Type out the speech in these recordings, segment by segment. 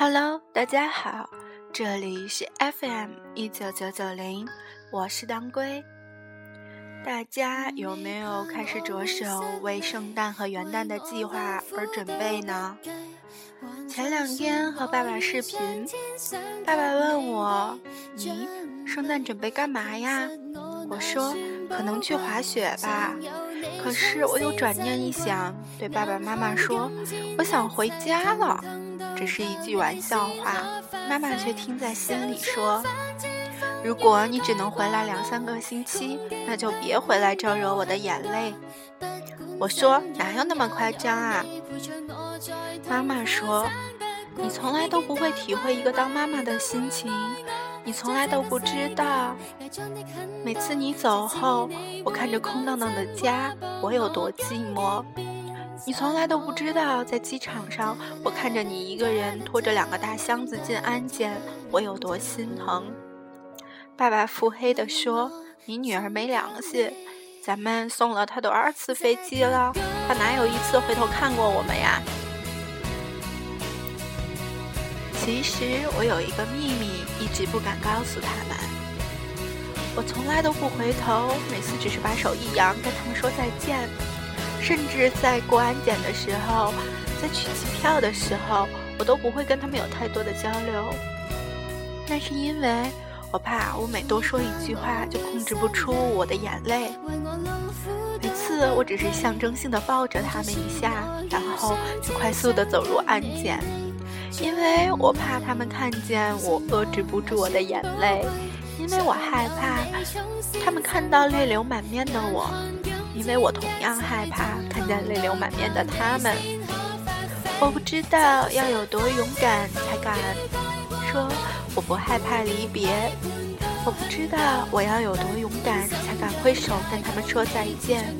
Hello，大家好，这里是 FM 一九九九零，我是当归。大家有没有开始着手为圣诞和元旦的计划而准备呢？前两天和爸爸视频，爸爸问我：“你圣诞准备干嘛呀？”我说：“可能去滑雪吧。”可是我又转念一想，对爸爸妈妈说：“我想回家了。”只是一句玩笑话，妈妈却听在心里说：“如果你只能回来两三个星期，那就别回来招惹我的眼泪。”我说：“哪有那么夸张啊？”妈妈说：“你从来都不会体会一个当妈妈的心情，你从来都不知道，每次你走后，我看着空荡荡的家，我有多寂寞。”你从来都不知道，在机场上，我看着你一个人拖着两个大箱子进安检，我有多心疼。爸爸腹黑地说：“你女儿没良心，咱们送了她多少次飞机了，她哪有一次回头看过我们呀？”其实我有一个秘密，一直不敢告诉他们。我从来都不回头，每次只是把手一扬，跟他们说再见。甚至在过安检的时候，在取机票的时候，我都不会跟他们有太多的交流。那是因为我怕我每多说一句话，就控制不出我的眼泪。每次我只是象征性的抱着他们一下，然后就快速的走入安检，因为我怕他们看见我遏制不住我的眼泪，因为我害怕他们看到泪流满面的我。因为我同样害怕看见泪流满面的他们，我不知道要有多勇敢才敢说我不害怕离别，我不知道我要有多勇敢才敢挥手跟他们说再见。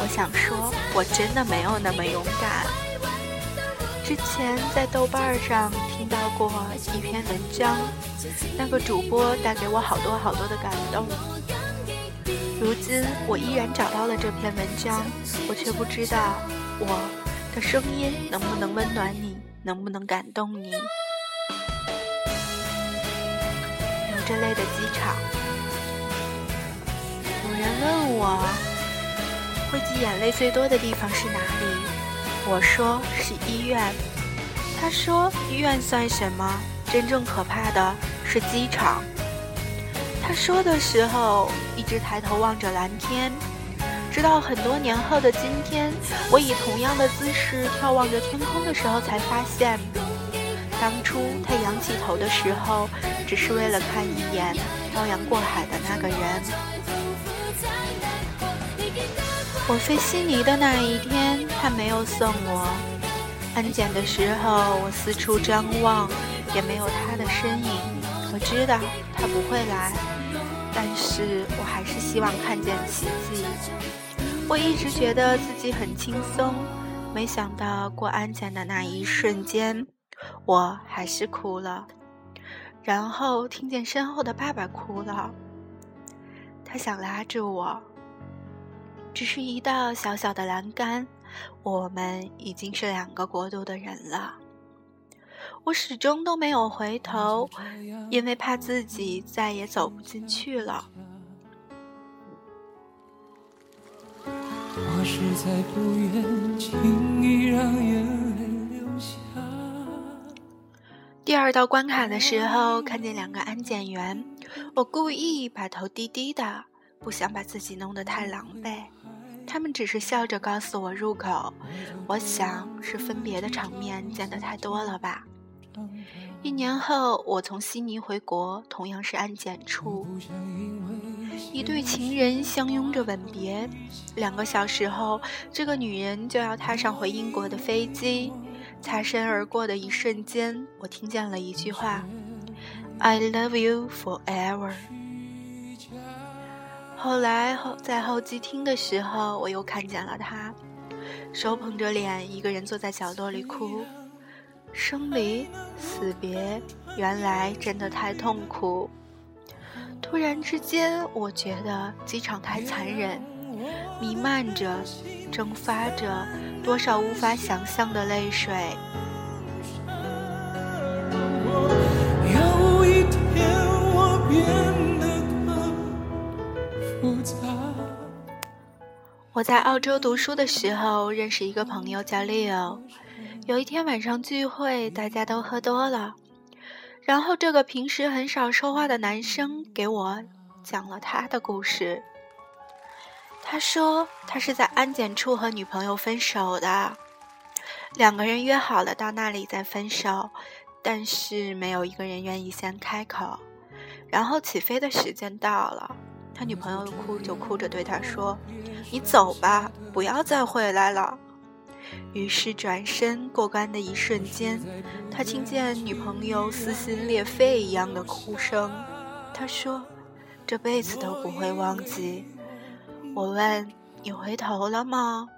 我想说，我真的没有那么勇敢。之前在豆瓣上听到过一篇文章，那个主播带给我好多好多的感动。如今我依然找到了这篇文章，我却不知道我的声音能不能温暖你，能不能感动你。流着泪的机场，有人问我，汇集眼泪最多的地方是哪里？我说是医院。他说医院算什么？真正可怕的是机场。说的时候，一直抬头望着蓝天，直到很多年后的今天，我以同样的姿势眺望着天空的时候，才发现，当初他仰起头的时候，只是为了看一眼漂洋过海的那个人。我飞悉尼的那一天，他没有送我；安检的时候，我四处张望，也没有他的身影。我知道他不会来。但是我还是希望看见奇迹。我一直觉得自己很轻松，没想到过安检的那一瞬间，我还是哭了。然后听见身后的爸爸哭了，他想拉住我，只是一道小小的栏杆，我们已经是两个国度的人了。我始终都没有回头，因为怕自己再也走不进去了。第二道关卡的时候，看见两个安检员，我故意把头低低的，不想把自己弄得太狼狈。他们只是笑着告诉我入口，我想是分别的场面见得太多了吧。一年后，我从悉尼回国，同样是安检处。一对情人相拥着吻别，两个小时后，这个女人就要踏上回英国的飞机。擦身而过的一瞬间，我听见了一句话：“I love you forever。”后来在候机厅的时候，我又看见了她，手捧着脸，一个人坐在角落里哭。生离死别，原来真的太痛苦。突然之间，我觉得机场太残忍，弥漫着、蒸发着多少无法想象的泪水。我在澳洲读书的时候，认识一个朋友叫 Leo。有一天晚上聚会，大家都喝多了，然后这个平时很少说话的男生给我讲了他的故事。他说他是在安检处和女朋友分手的，两个人约好了到那里再分手，但是没有一个人愿意先开口。然后起飞的时间到了。他女朋友哭就哭着对他说：“你走吧，不要再回来了。”于是转身过关的一瞬间，他听见女朋友撕心裂肺一样的哭声。他说：“这辈子都不会忘记。”我问：“你回头了吗？”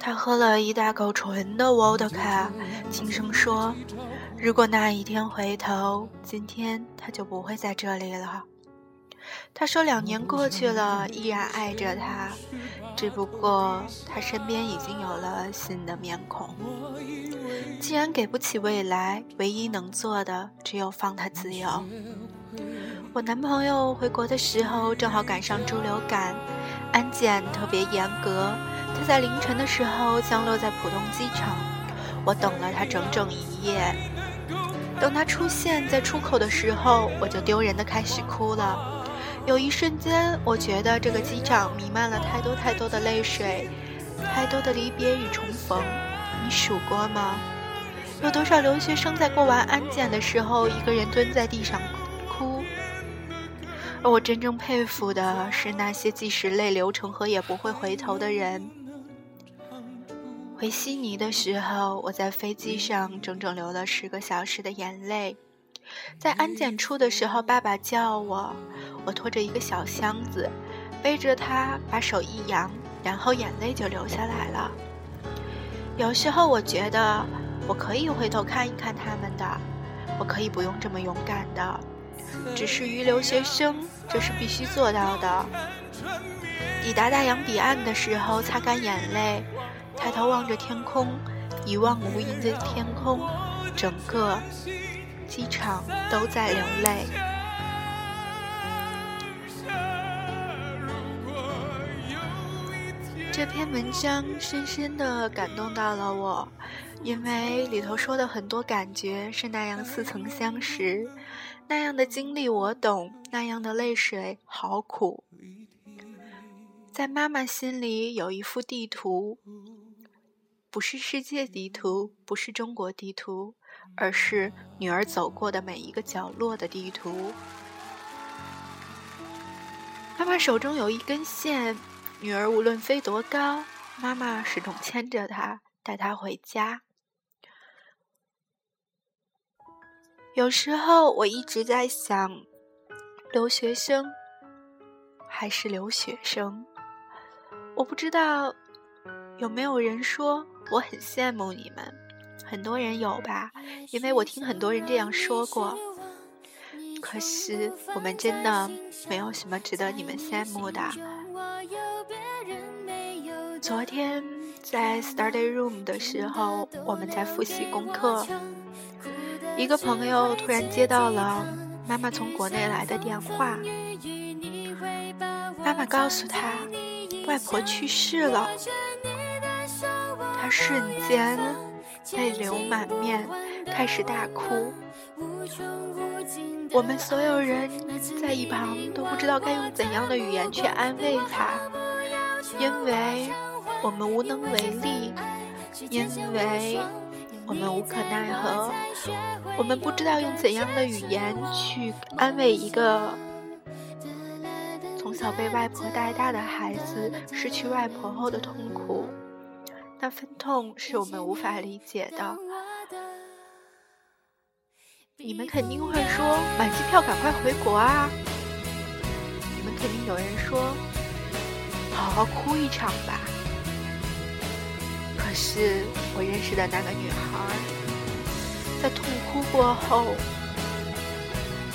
他喝了一大口纯的沃德卡，轻声说。如果那一天回头，今天他就不会在这里了。他说，两年过去了，依然爱着他，只不过他身边已经有了新的面孔。既然给不起未来，唯一能做的只有放他自由。我男朋友回国的时候，正好赶上猪流感，安检特别严格。他在凌晨的时候降落在浦东机场，我等了他整整一夜。等他出现在出口的时候，我就丢人的开始哭了。有一瞬间，我觉得这个机场弥漫了太多太多的泪水，太多的离别与重逢。你数过吗？有多少留学生在过完安检的时候，一个人蹲在地上哭？而我真正佩服的是那些即使泪流成河也不会回头的人。回悉尼的时候，我在飞机上整整流了十个小时的眼泪。在安检处的时候，爸爸叫我，我拖着一个小箱子，背着它，把手一扬，然后眼泪就流下来了。有时候我觉得我可以回头看一看他们的，我可以不用这么勇敢的，只是于留学生，这是必须做到的。抵达大洋彼岸的时候，擦干眼泪。抬头望着天空，一望无垠的天空，整个机场都在流泪。这篇文章深深的感动到了我，因为里头说的很多感觉是那样似曾相识，那样的经历我懂，那样的泪水好苦。在妈妈心里有一幅地图。不是世界地图，不是中国地图，而是女儿走过的每一个角落的地图。妈妈手中有一根线，女儿无论飞多高，妈妈始终牵着她，带她回家。有时候我一直在想，留学生还是留学生，我不知道有没有人说。我很羡慕你们，很多人有吧？因为我听很多人这样说过。可是我们真的没有什么值得你们羡慕的。昨天在 study room 的时候，我们在复习功课，一个朋友突然接到了妈妈从国内来的电话，妈妈告诉他，外婆去世了。他瞬间泪流满面，开始大哭。我们所有人在一旁都不知道该用怎样的语言去安慰他，因为我们无能为力，因为我们无可奈何。我们不知道用怎样的语言去安慰一个从小被外婆带大的孩子失去外婆后的痛苦。那份痛是我们无法理解的。你们肯定会说买机票赶快回国啊！你们肯定有人说好好哭一场吧。可是我认识的那个女孩，在痛哭过后，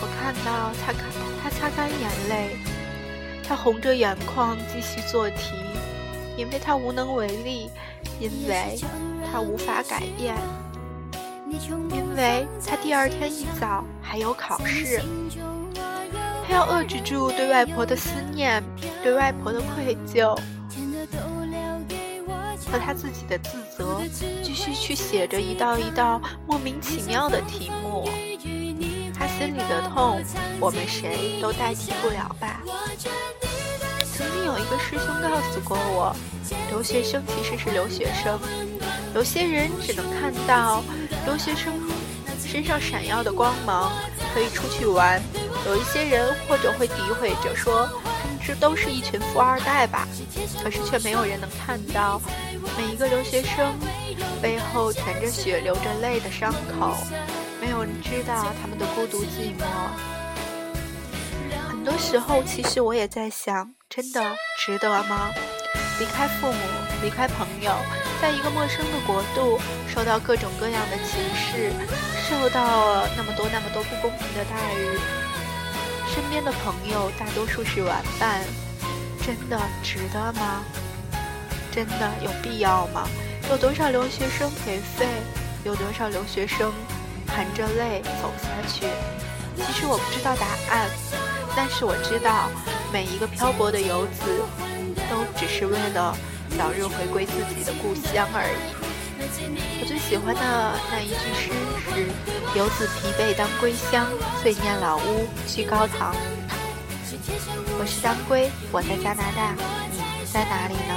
我看到她看她擦干眼泪，她红着眼眶继续做题，因为他无能为力。因为他无法改变，因为他第二天一早还有考试，他要遏制住对外婆的思念，对外婆的愧疚，和他自己的自责，继续去写着一道一道莫名其妙的题目。他心里的痛，我们谁都代替不了吧。曾经有一个师兄告诉过我，留学生其实是留学生，有些人只能看到留学生身上闪耀的光芒，可以出去玩；有一些人或者会诋毁着说，他们这都是一群富二代吧。可是却没有人能看到每一个留学生背后舔着血、流着泪的伤口，没有人知道他们的孤独寂寞。很多时候，其实我也在想。真的值得吗？离开父母，离开朋友，在一个陌生的国度，受到各种各样的歧视，受到那么多那么多不公平的待遇，身边的朋友大多数是玩伴，真的值得吗？真的有必要吗？有多少留学生颓废？有多少留学生含着泪走下去？其实我不知道答案，但是我知道。每一个漂泊的游子，都只是为了早日回归自己的故乡而已。我最喜欢的那一句诗是：“游子疲惫当归乡，岁念老屋居高堂。”我是当归，我在加拿大，你在哪里呢？